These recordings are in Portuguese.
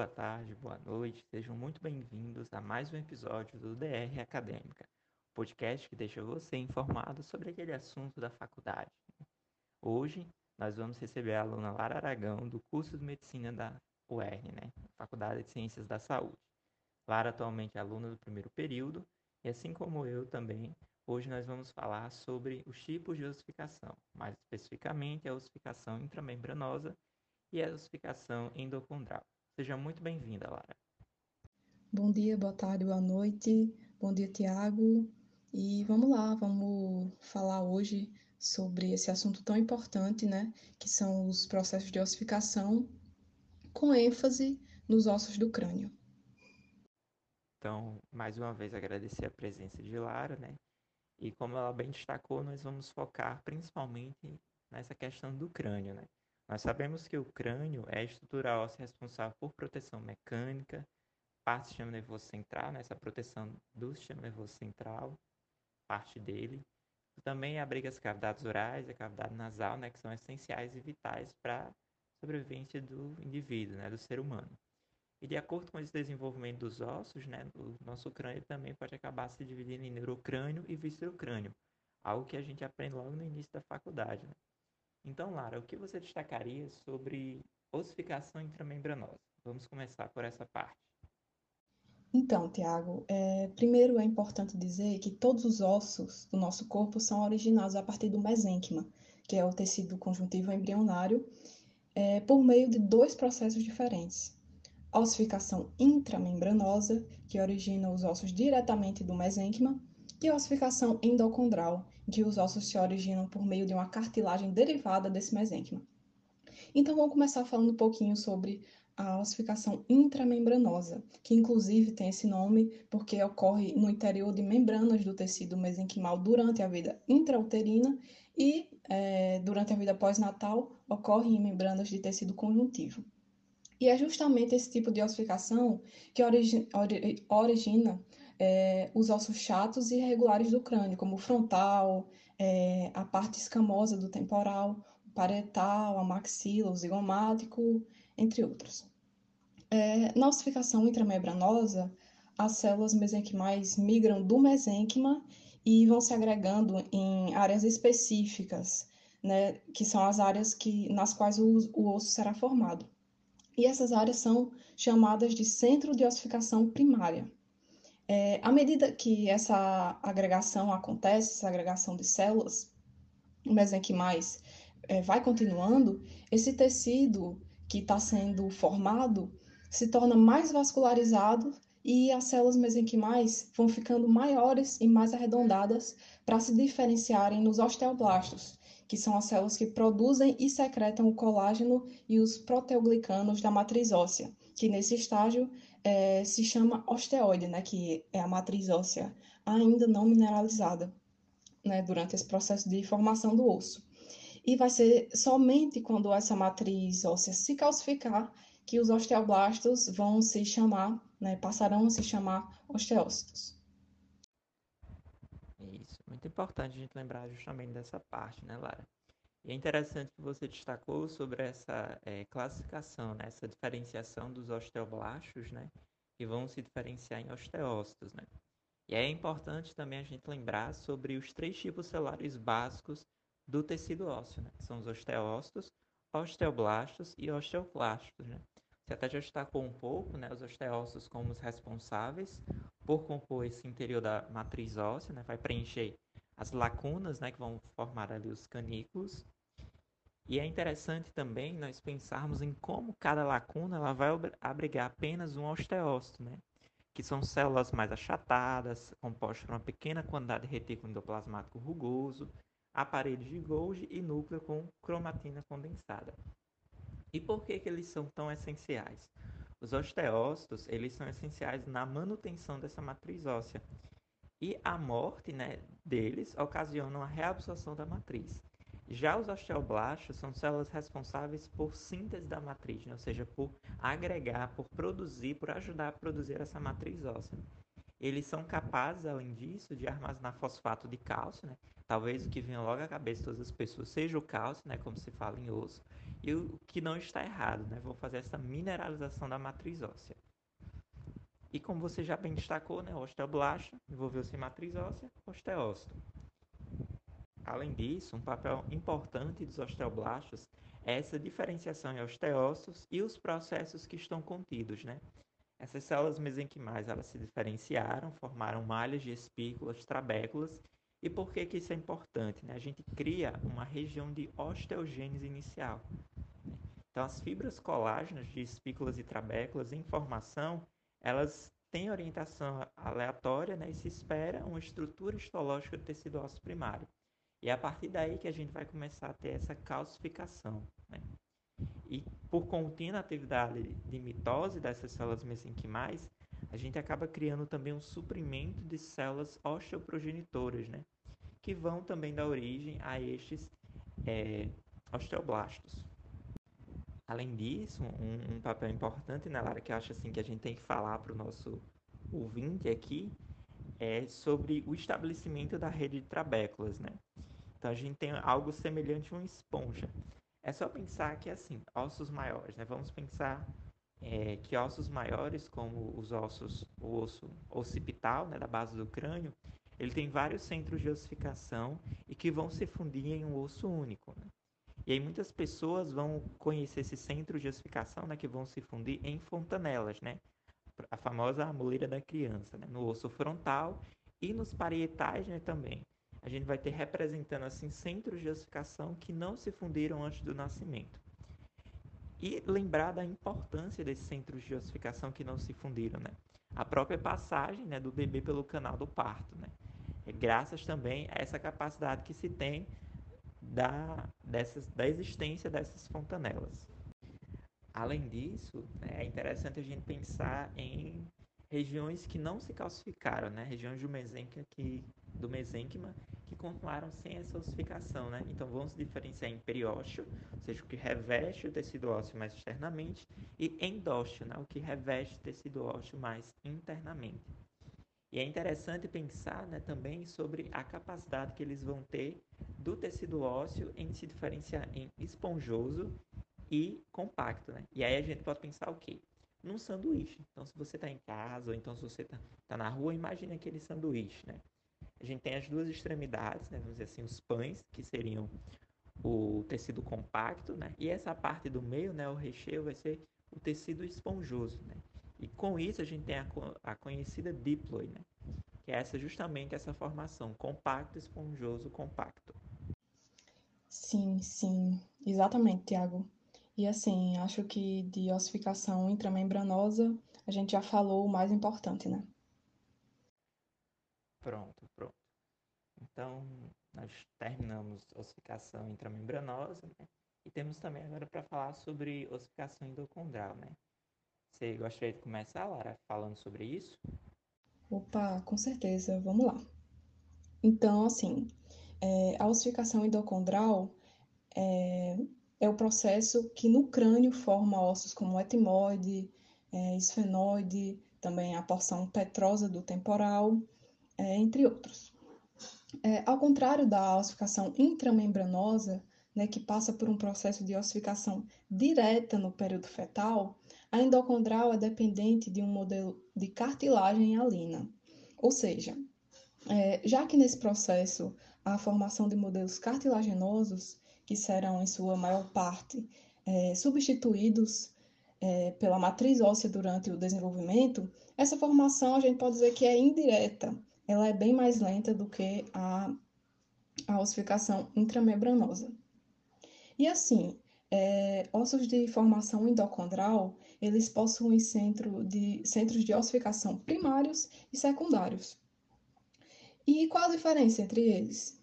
boa tarde, boa noite, sejam muito bem-vindos a mais um episódio do DR Acadêmica, podcast que deixa você informado sobre aquele assunto da faculdade. Hoje nós vamos receber a aluna Lara Aragão do curso de Medicina da UR, né? Faculdade de Ciências da Saúde. Lara atualmente é aluna do primeiro período e assim como eu também, hoje nós vamos falar sobre os tipos de ossificação, mais especificamente a ossificação intramembranosa e a ossificação endocondral. Seja muito bem-vinda, Lara. Bom dia, boa tarde, boa noite. Bom dia, Tiago. E vamos lá, vamos falar hoje sobre esse assunto tão importante, né? Que são os processos de ossificação, com ênfase nos ossos do crânio. Então, mais uma vez agradecer a presença de Lara, né? E como ela bem destacou, nós vamos focar principalmente nessa questão do crânio, né? Nós sabemos que o crânio é a estrutura óssea responsável por proteção mecânica, parte do sistema nervoso central, né? essa proteção do sistema nervoso central, parte dele. Também abriga as cavidades orais a cavidade nasal, né? que são essenciais e vitais para a sobrevivência do indivíduo, né? do ser humano. E de acordo com esse desenvolvimento dos ossos, né, o nosso crânio também pode acabar se dividindo em neurocrânio e viscerocrânio, algo que a gente aprende logo no início da faculdade. Né? Então, Lara, o que você destacaria sobre ossificação intramembranosa? Vamos começar por essa parte. Então, Tiago, é, primeiro é importante dizer que todos os ossos do nosso corpo são originados a partir do mesênquima, que é o tecido conjuntivo embrionário, é, por meio de dois processos diferentes. A ossificação intramembranosa, que origina os ossos diretamente do mesênquima, e a ossificação endocondral, que os ossos se originam por meio de uma cartilagem derivada desse mesênquima. Então, vamos começar falando um pouquinho sobre a ossificação intramembranosa, que inclusive tem esse nome porque ocorre no interior de membranas do tecido mesenquimal durante a vida intrauterina e é, durante a vida pós-natal ocorre em membranas de tecido conjuntivo. E é justamente esse tipo de ossificação que origi origina é, os ossos chatos e irregulares do crânio, como o frontal, é, a parte escamosa do temporal, o parietal, a maxila, o zigomático, entre outros. É, na ossificação intramembranosa, as células mesenquimais migram do mesênquima e vão se agregando em áreas específicas, né, que são as áreas que, nas quais o, o osso será formado. E essas áreas são chamadas de centro de ossificação primária. É, à medida que essa agregação acontece, essa agregação de células mesenquimais é, vai continuando, esse tecido que está sendo formado se torna mais vascularizado e as células mesenquimais vão ficando maiores e mais arredondadas para se diferenciarem nos osteoblastos, que são as células que produzem e secretam o colágeno e os proteoglicanos da matriz óssea, que nesse estágio é, se chama osteoide, né, que é a matriz óssea ainda não mineralizada, né, durante esse processo de formação do osso. E vai ser somente quando essa matriz óssea se calcificar que os osteoblastos vão se chamar, né, passarão a se chamar osteócitos. Isso, muito importante a gente lembrar justamente dessa parte, né, Lara? E é interessante que você destacou sobre essa é, classificação, né? essa diferenciação dos osteoblastos, né? que vão se diferenciar em osteócitos. Né? E é importante também a gente lembrar sobre os três tipos celulares básicos do tecido ósseo, né? são os osteócitos, osteoblastos e osteoclastos. Né? Você até já destacou um pouco né, os osteócitos como os responsáveis por compor esse interior da matriz óssea, né? vai preencher as lacunas, né, que vão formar ali os canículos. E é interessante também nós pensarmos em como cada lacuna ela vai abrigar apenas um osteócito, né? que são células mais achatadas, compostas por uma pequena quantidade de retículo endoplasmático rugoso, aparelhos de Golgi e núcleo com cromatina condensada. E por que, que eles são tão essenciais? Os osteócitos, eles são essenciais na manutenção dessa matriz óssea, e a morte né, deles ocasiona a reabsorção da matriz. Já os osteoblastos são células responsáveis por síntese da matriz, né? ou seja, por agregar, por produzir, por ajudar a produzir essa matriz óssea. Eles são capazes, além disso, de armazenar fosfato de cálcio, né? Talvez o que venha logo à cabeça de todas as pessoas seja o cálcio, né? Como se fala em osso. e o que não está errado, né? Vou fazer essa mineralização da matriz óssea. E como você já bem destacou, né, osteoblasto envolveu-se em matriz óssea, osteócito. Além disso, um papel importante dos osteoblastos é essa diferenciação em osteócitos e os processos que estão contidos, né? Essas células mesenquimais, elas se diferenciaram, formaram malhas de espículas, trabéculas, e por que que isso é importante? Né? A gente cria uma região de osteogênese inicial. Então, as fibras colágenas de espículas e trabéculas em formação, elas têm orientação aleatória né, e se espera uma estrutura histológica do tecido ósseo primário. E é a partir daí que a gente vai começar a ter essa calcificação. Né? E por contínua atividade de mitose dessas células mesenquimais, a gente acaba criando também um suprimento de células osteoprogenitoras, né? que vão também dar origem a estes é, osteoblastos. Além disso, um, um, papel importante, né, Lara, que eu acho assim que a gente tem que falar para o nosso ouvinte aqui, é sobre o estabelecimento da rede de trabéculas, né? Então a gente tem algo semelhante a uma esponja. É só pensar que assim, ossos maiores, né? Vamos pensar é, que ossos maiores, como os ossos, o osso occipital, né, da base do crânio, ele tem vários centros de ossificação e que vão se fundir em um osso único. E aí muitas pessoas vão conhecer esses centros de ossificação, né, que vão se fundir em fontanelas, né? A famosa moleira da criança, né? no osso frontal e nos parietais, né, também a gente vai ter representando assim centros de ossificação que não se fundiram antes do nascimento. E lembrar da importância desses centros de ossificação que não se fundiram, né? A própria passagem né, do bebê pelo canal do parto, né? É graças também a essa capacidade que se tem da, dessas, da existência dessas fontanelas. Além disso, né, é interessante a gente pensar em regiões que não se calcificaram, né? Regiões do mesênquima que, do mesênquima que continuaram sem essa ossificação, né? Então vamos diferenciar em periósteo, ou seja, o que reveste o tecido ósseo mais externamente, e endósteo, né? o que reveste o tecido ósseo mais internamente. E é interessante pensar né, também sobre a capacidade que eles vão ter do tecido ósseo em se diferenciar em esponjoso e compacto. Né? E aí a gente pode pensar o quê? Num sanduíche. Então, se você está em casa ou então se você está tá na rua, imagine aquele sanduíche. Né? a gente tem as duas extremidades, né, vamos dizer assim, os pães, que seriam o tecido compacto, né? E essa parte do meio, né, o recheio, vai ser o tecido esponjoso, né? E com isso a gente tem a, a conhecida diploide, né? Que é essa justamente essa formação, compacto, esponjoso, compacto. Sim, sim, exatamente, Tiago. E assim, acho que de ossificação intramembranosa a gente já falou o mais importante, né? Pronto, pronto. Então, nós terminamos ossificação intramembranosa, né? E temos também agora para falar sobre ossificação endocondral, né? Você gostaria de começar, Lara, falando sobre isso? Opa, com certeza, vamos lá. Então, assim, é, a ossificação endocondral é, é, o processo que no crânio forma ossos como etimoide, é, esfenoide, também a porção petrosa do temporal, é, entre outros. É, ao contrário da ossificação intramembranosa, né, que passa por um processo de ossificação direta no período fetal, a endocondral é dependente de um modelo de cartilagem hialina. Ou seja, é, já que nesse processo a formação de modelos cartilaginosos, que serão em sua maior parte é, substituídos é, pela matriz óssea durante o desenvolvimento, essa formação a gente pode dizer que é indireta, ela é bem mais lenta do que a, a ossificação intramembranosa. E assim, é, ossos de formação endocondral, eles possuem centro de, centros de ossificação primários e secundários. E qual a diferença entre eles?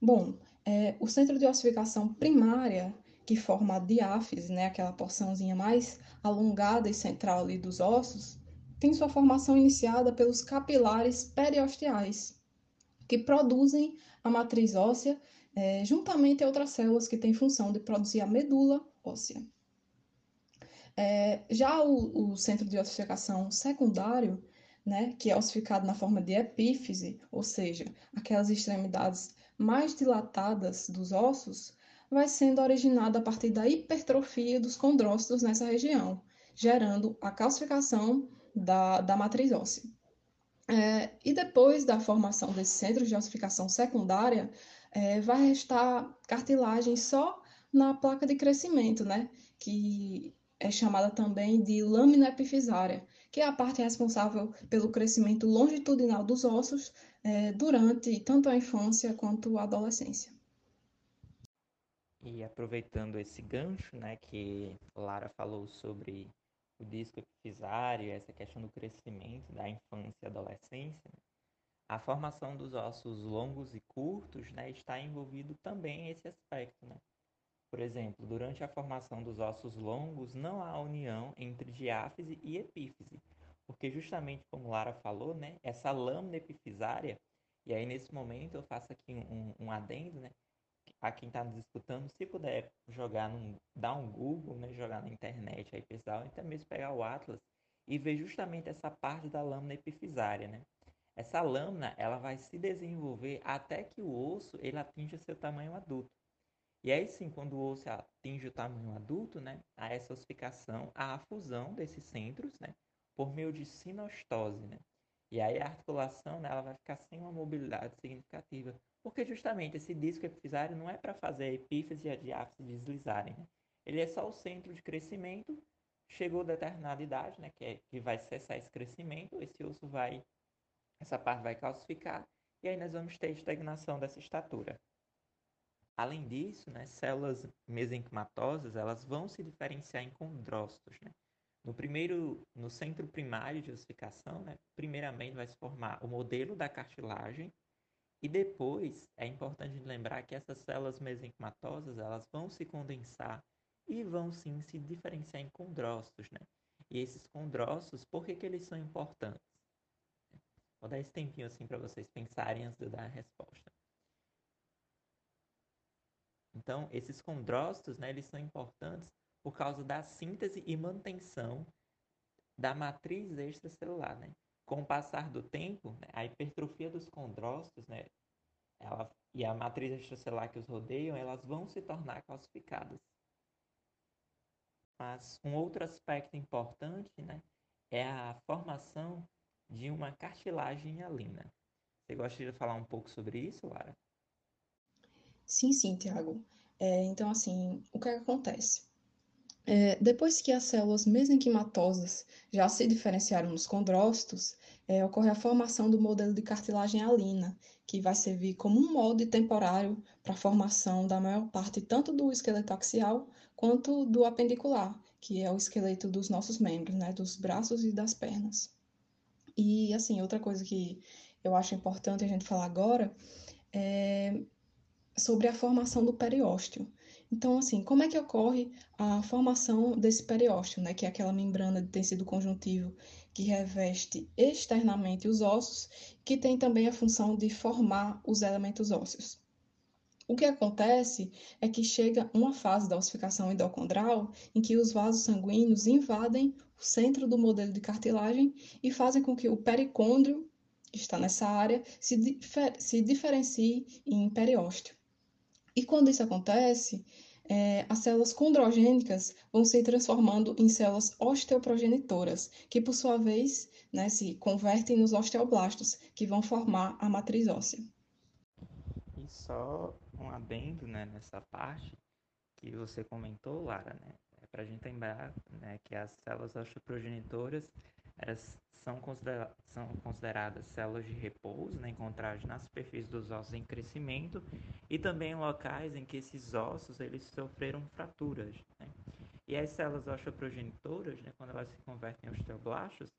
Bom, é, o centro de ossificação primária, que forma a diáfise, né, aquela porçãozinha mais alongada e central ali dos ossos, tem sua formação iniciada pelos capilares periosteais, que produzem a matriz óssea é, juntamente a outras células que têm função de produzir a medula óssea. É, já o, o, centro de ossificação secundário, né, que é ossificado na forma de epífise, ou seja, aquelas extremidades mais dilatadas dos ossos, vai sendo originada a partir da hipertrofia dos condrócitos nessa região, gerando a calcificação da, da matriz óssea. É, e depois da formação desses centros de ossificação secundária, é, vai restar cartilagem só na placa de crescimento, né? Que é chamada também de lâmina epifisária, que é a parte responsável pelo crescimento longitudinal dos ossos é, durante tanto a infância quanto a adolescência. E aproveitando esse gancho, né, que Lara falou sobre o disco epifisário, essa questão do crescimento da infância e adolescência, a formação dos ossos longos e curtos, né, está envolvido também esse aspecto, né? Por exemplo, durante a formação dos ossos longos, não há união entre diáfise e epífise, porque justamente como Lara falou, né, essa lâmina epifisária, e aí nesse momento eu faço aqui um, um adendo, né, a quem está nos escutando, se puder jogar, num, dar um Google, né, jogar na internet aí pessoal, até mesmo pegar o Atlas e ver justamente essa parte da lâmina epifisária, né? Essa lâmina, ela vai se desenvolver até que o osso ele atinja seu tamanho adulto. E aí sim, quando o osso atinge o tamanho adulto, né, há essa ossificação, há a fusão desses centros, né, por meio de sinostose, né? E aí a articulação, né, ela vai ficar sem uma mobilidade significativa, porque justamente esse disco epifisário não é para fazer a epífise e a diáfise deslizarem, né? Ele é só o centro de crescimento, chegou a determinada idade, né, que, é, que vai cessar esse crescimento, esse osso vai, essa parte vai calcificar, e aí nós vamos ter estagnação dessa estatura. Além disso, né, células mesenquimatosas, elas vão se diferenciar em condrócitos, né? No primeiro, no centro primário de ossificação, né, primeiramente vai se formar o modelo da cartilagem, e depois é importante lembrar que essas células mesenquimatosas elas vão se condensar e vão sim se diferenciar em condrócitos, né? E esses condrócitos, por que, que eles são importantes? Vou dar esse tempinho assim para vocês pensarem antes de eu dar a resposta. Então, esses condrócitos, né, eles são importantes por causa da síntese e manutenção da matriz extracelular, né? com o passar do tempo, né, a hipertrofia dos condrócitos, né, ela, e a matriz extracelular que os rodeiam, elas vão se tornar calcificadas. Mas um outro aspecto importante, né, é a formação de uma cartilagem alina. Você gostaria de falar um pouco sobre isso, Lara? Sim, sim, Tiago. É, então, assim, o que, é que acontece? É, depois que as células mesenquimatosas já se diferenciaram nos condrócitos, é, ocorre a formação do modelo de cartilagem alina, que vai servir como um molde temporário para a formação da maior parte tanto do esqueleto axial quanto do apendicular, que é o esqueleto dos nossos membros, né, dos braços e das pernas. E, assim, outra coisa que eu acho importante a gente falar agora é sobre a formação do periósteo. Então, assim, como é que ocorre a formação desse periósteo, né, que é aquela membrana de tecido conjuntivo que reveste externamente os ossos, que tem também a função de formar os elementos ósseos. O que acontece é que chega uma fase da ossificação endocondral em que os vasos sanguíneos invadem o centro do modelo de cartilagem e fazem com que o pericôndrio, que está nessa área, se, difer se diferencie em periósteo. E quando isso acontece, é, as células condrogênicas vão se transformando em células osteoprogenitoras, que por sua vez né, se convertem nos osteoblastos, que vão formar a matriz óssea. E só um adendo né, nessa parte que você comentou, Lara, né? É para a gente lembrar né, que as células osteoprogenitoras elas são, considera são consideradas células de repouso, né, encontradas na superfície dos ossos em crescimento e também em locais em que esses ossos eles sofreram fraturas. Né? E as células osteoprogenitoras, né, quando elas se convertem em osteoblastos,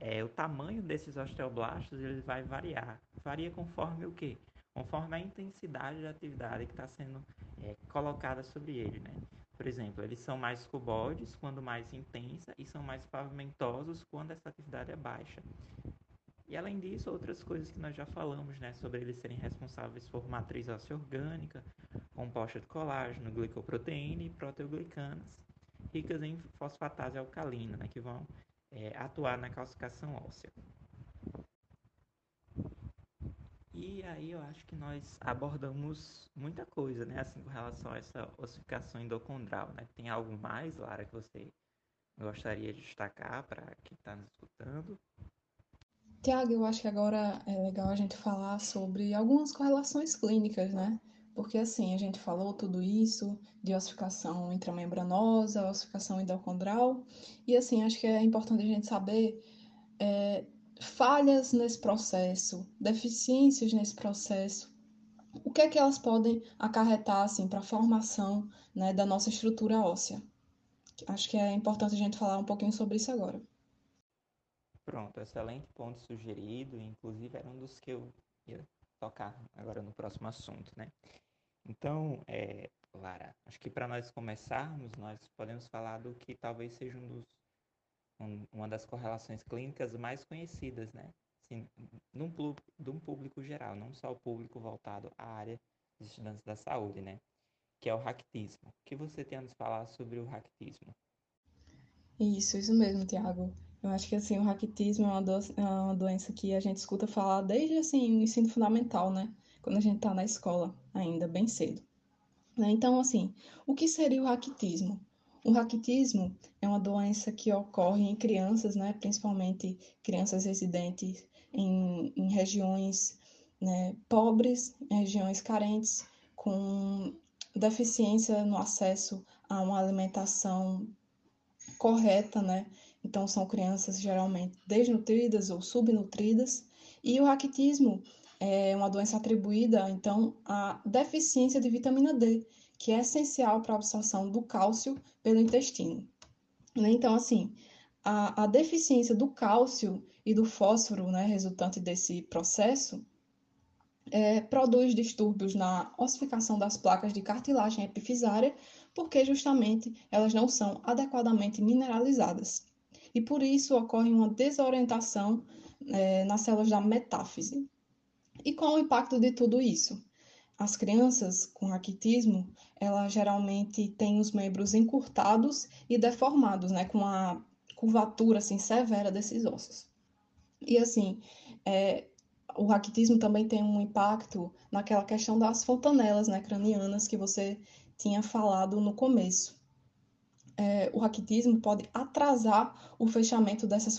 é, o tamanho desses osteoblastos ele vai variar. Varia conforme o quê? Conforme a intensidade da atividade que está sendo é, colocada sobre ele. Né? Por exemplo, eles são mais cuboides quando mais intensa e são mais pavimentosos quando essa atividade é baixa. E além disso, outras coisas que nós já falamos, né, sobre eles serem responsáveis por matriz óssea orgânica, composta de colágeno, glicoproteína e proteoglicanas, ricas em fosfatase alcalina, né, que vão é, atuar na calcificação óssea. E aí eu acho que nós abordamos muita coisa, né? Assim, com relação a essa ossificação endocondral, né? Tem algo mais, Lara, que você gostaria de destacar para quem está nos escutando? Tiago, eu acho que agora é legal a gente falar sobre algumas correlações clínicas, né? Porque assim, a gente falou tudo isso de ossificação intramembranosa, ossificação endocondral, e assim, acho que é importante a gente saber é, falhas nesse processo, deficiências nesse processo, o que é que elas podem acarretar assim, para a formação né, da nossa estrutura óssea. Acho que é importante a gente falar um pouquinho sobre isso agora. Pronto, excelente ponto sugerido, inclusive era um dos que eu ia tocar agora no próximo assunto, né? Então, é, Lara, acho que para nós começarmos, nós podemos falar do que talvez seja um dos, um, uma das correlações clínicas mais conhecidas, né? Assim, num, num público geral, não só o público voltado à área dos estudantes da saúde, né? Que é o ractismo. O que você tem a nos falar sobre o ractismo? Isso, isso mesmo, Tiago. Eu acho que assim, o raquitismo é uma, do... é uma doença que a gente escuta falar desde assim, o ensino fundamental, né? Quando a gente está na escola, ainda bem cedo. Né? Então, assim, o que seria o raquitismo? O raquitismo é uma doença que ocorre em crianças, né? Principalmente crianças residentes em, em regiões né, pobres, em regiões carentes, com deficiência no acesso a uma alimentação correta, né? Então, são crianças geralmente desnutridas ou subnutridas. E o raquitismo é uma doença atribuída, então, à deficiência de vitamina D, que é essencial para a absorção do cálcio pelo intestino. Né? Então, assim, a, a deficiência do cálcio e do fósforo, né, resultante desse processo, é, produz distúrbios na ossificação das placas de cartilagem epifisária, porque justamente elas não são adequadamente mineralizadas e por isso ocorre uma desorientação é, nas células da metáfise. E qual o impacto de tudo isso? As crianças com raquitismo, elas geralmente têm os membros encurtados e deformados, né, com a curvatura assim severa desses ossos. E assim, é, o raquitismo também tem um impacto naquela questão das fontanelas né, cranianas que você tinha falado no começo é, o raquitismo pode atrasar o fechamento dessas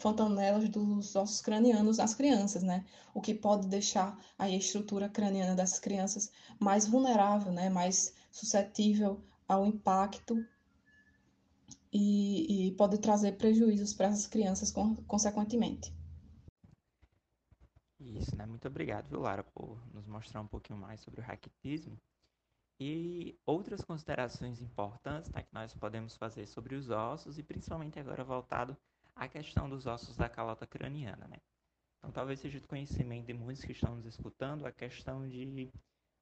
fontanelas dos ossos cranianos nas crianças, né? O que pode deixar a estrutura craniana dessas crianças mais vulnerável, né? Mais suscetível ao impacto e, e pode trazer prejuízos para essas crianças consequentemente. Isso, né? Muito obrigado, viu, Lara, por nos mostrar um pouquinho mais sobre o raquitismo. E outras considerações importantes tá, que nós podemos fazer sobre os ossos, e principalmente agora voltado à questão dos ossos da calota craniana. Né? Então, talvez seja de conhecimento de muitos que estão nos escutando a questão de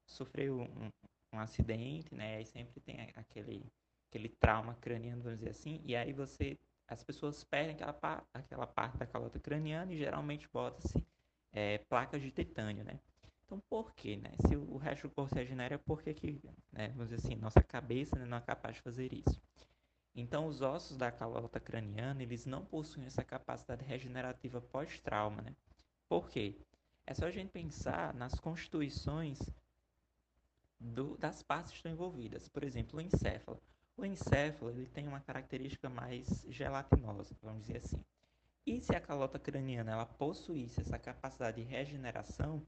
sofrer um, um acidente, né? E sempre tem aquele, aquele trauma craniano, vamos dizer assim, e aí você, as pessoas perdem aquela, aquela parte da calota craniana e geralmente bota-se é, placas de titânio, né? Então, por quê, né? Se o resto do corpo se regenera, por que, que né, vamos dizer assim, nossa cabeça né, não é capaz de fazer isso? Então, os ossos da calota craniana, eles não possuem essa capacidade regenerativa pós-trauma, né? Por quê? É só a gente pensar nas constituições do, das partes que estão envolvidas. Por exemplo, o encéfalo. O encéfalo ele tem uma característica mais gelatinosa, vamos dizer assim. E se a calota craniana ela possuísse essa capacidade de regeneração,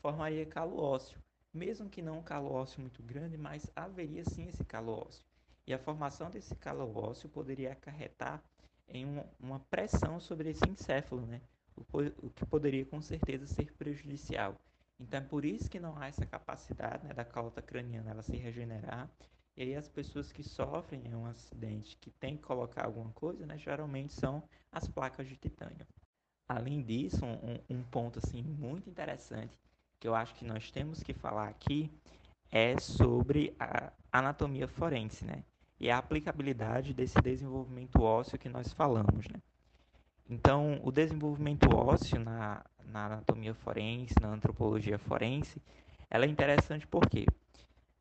formaria calo ósseo, mesmo que não um calo ósseo muito grande, mas haveria sim esse calo ósseo. E a formação desse calo ósseo poderia acarretar em uma, uma pressão sobre esse encéfalo, né? O, o, que poderia com certeza ser prejudicial. Então é por isso que não há essa capacidade né, da calota craniana ela se regenerar. E aí as pessoas que sofrem um acidente, que tem que colocar alguma coisa, né, geralmente são as placas de titânio. Além disso, um, um ponto assim muito interessante que eu acho que nós temos que falar aqui é sobre a anatomia forense, né? E a aplicabilidade desse desenvolvimento ósseo que nós falamos, né? Então, o desenvolvimento ósseo na, na anatomia forense, na antropologia forense, ela é interessante porque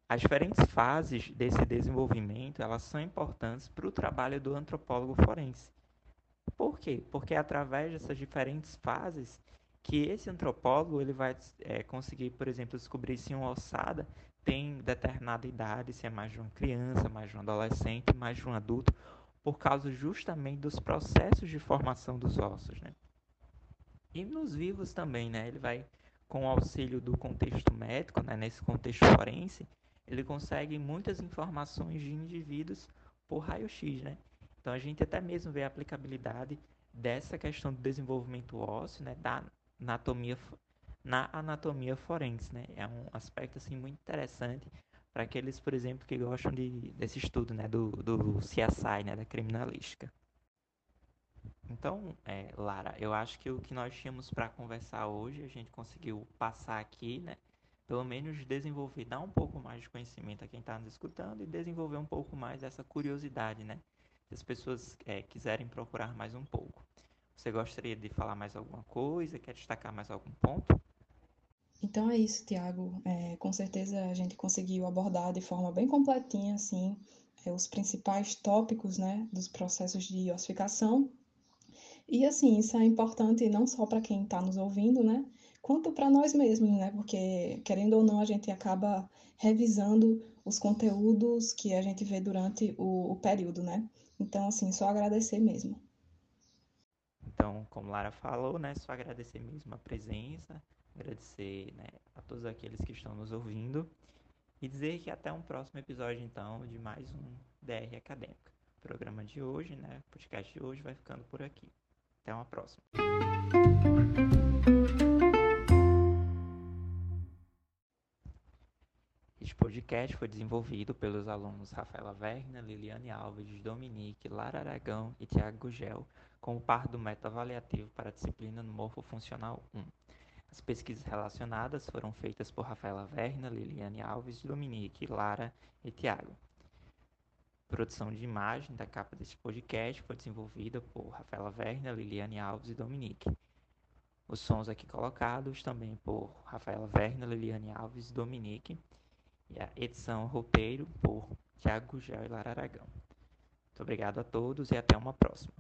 as diferentes fases desse desenvolvimento, elas são importantes para o trabalho do antropólogo forense. Por quê? Porque através dessas diferentes fases que esse antropólogo ele vai é, conseguir, por exemplo, descobrir se uma ossada tem determinada idade, se é mais de uma criança, mais de um adolescente, mais de um adulto, por causa justamente dos processos de formação dos ossos, né? E nos vivos também, né? Ele vai, com o auxílio do contexto médico, né? nesse contexto forense, ele consegue muitas informações de indivíduos por raio-x, né? Então a gente até mesmo vê a aplicabilidade dessa questão do desenvolvimento ósseo, né? Da anatomia na anatomia forense, né? É um aspecto assim muito interessante para aqueles, por exemplo, que gostam de, desse estudo, né, do, do CSI, né, da criminalística. Então, é, Lara, eu acho que o que nós tínhamos para conversar hoje, a gente conseguiu passar aqui, né? Pelo menos desenvolver, dar um pouco mais de conhecimento a quem está nos escutando e desenvolver um pouco mais essa curiosidade, né? Se as pessoas é, quiserem procurar mais um pouco. Você gostaria de falar mais alguma coisa? Quer destacar mais algum ponto? Então é isso, Tiago. É, com certeza a gente conseguiu abordar de forma bem completinha, assim, é, os principais tópicos, né, dos processos de ossificação. E assim, isso é importante não só para quem está nos ouvindo, né, quanto para nós mesmos, né, porque querendo ou não a gente acaba revisando os conteúdos que a gente vê durante o, o período, né. Então, assim, só agradecer mesmo. Então, como Lara falou, né, só agradecer mesmo a presença, agradecer né, a todos aqueles que estão nos ouvindo e dizer que até um próximo episódio, então, de mais um DR Acadêmico. O programa de hoje, né, o podcast de hoje vai ficando por aqui. Até uma próxima. Podcast foi desenvolvido pelos alunos Rafaela Werner, Liliane Alves, Dominique, Lara Aragão e Tiago Gugel, como parte do método avaliativo para a disciplina no Morfofuncional 1. As pesquisas relacionadas foram feitas por Rafaela Verna, Liliane Alves, Dominique, Lara e Tiago. Produção de imagem da capa deste podcast foi desenvolvida por Rafaela Verna, Liliane Alves e Dominique. Os sons aqui colocados também por Rafaela Verna, Liliane Alves e Dominique. E a edição roteiro por Tiago Gugel e Lara Aragão. Muito obrigado a todos e até uma próxima.